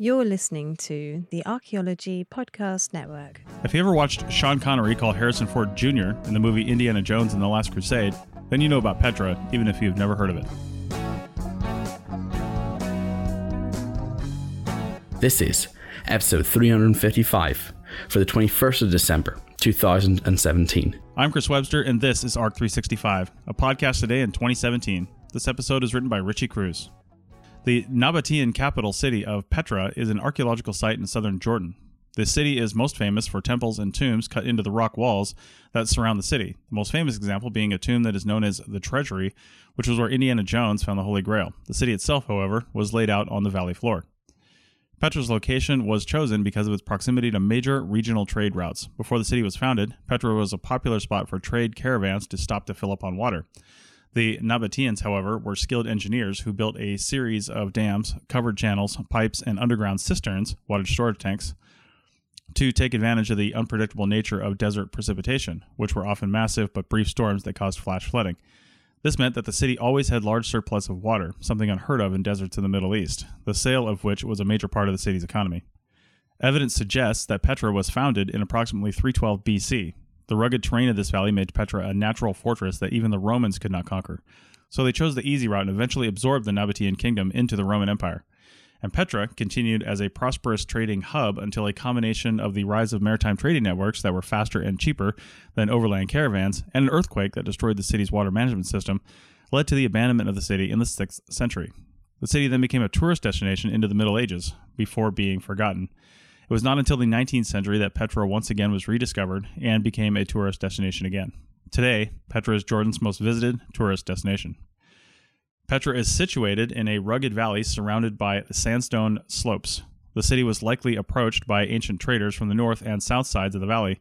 You're listening to the Archaeology Podcast Network. If you ever watched Sean Connery call Harrison Ford Jr. in the movie Indiana Jones and the Last Crusade, then you know about Petra, even if you've never heard of it. This is episode 355 for the 21st of December, 2017. I'm Chris Webster, and this is ARC 365, a podcast today in 2017. This episode is written by Richie Cruz. The Nabatean capital city of Petra is an archaeological site in southern Jordan. The city is most famous for temples and tombs cut into the rock walls that surround the city. The most famous example being a tomb that is known as the Treasury, which was where Indiana Jones found the Holy Grail. The city itself, however, was laid out on the valley floor. Petra's location was chosen because of its proximity to major regional trade routes. Before the city was founded, Petra was a popular spot for trade caravans to stop to fill up on water. The Nabateans, however, were skilled engineers who built a series of dams, covered channels, pipes, and underground cisterns, water storage tanks, to take advantage of the unpredictable nature of desert precipitation, which were often massive but brief storms that caused flash flooding. This meant that the city always had large surplus of water, something unheard of in deserts in the Middle East, the sale of which was a major part of the city's economy. Evidence suggests that Petra was founded in approximately 312 BC, the rugged terrain of this valley made Petra a natural fortress that even the Romans could not conquer. So they chose the easy route and eventually absorbed the Nabatean kingdom into the Roman Empire. And Petra continued as a prosperous trading hub until a combination of the rise of maritime trading networks that were faster and cheaper than overland caravans and an earthquake that destroyed the city's water management system led to the abandonment of the city in the 6th century. The city then became a tourist destination into the Middle Ages before being forgotten. It was not until the 19th century that Petra once again was rediscovered and became a tourist destination again. Today, Petra is Jordan's most visited tourist destination. Petra is situated in a rugged valley surrounded by sandstone slopes. The city was likely approached by ancient traders from the north and south sides of the valley,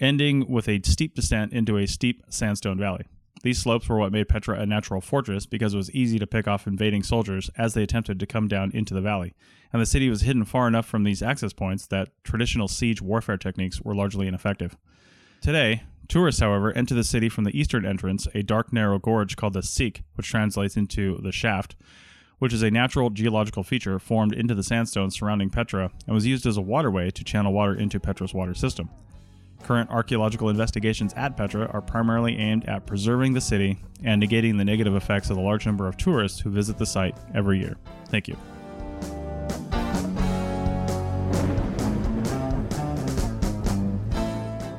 ending with a steep descent into a steep sandstone valley. These slopes were what made Petra a natural fortress because it was easy to pick off invading soldiers as they attempted to come down into the valley. And the city was hidden far enough from these access points that traditional siege warfare techniques were largely ineffective. Today, tourists, however, enter the city from the eastern entrance, a dark, narrow gorge called the Siq, which translates into the shaft, which is a natural geological feature formed into the sandstone surrounding Petra and was used as a waterway to channel water into Petra's water system. Current archaeological investigations at Petra are primarily aimed at preserving the city and negating the negative effects of the large number of tourists who visit the site every year. Thank you.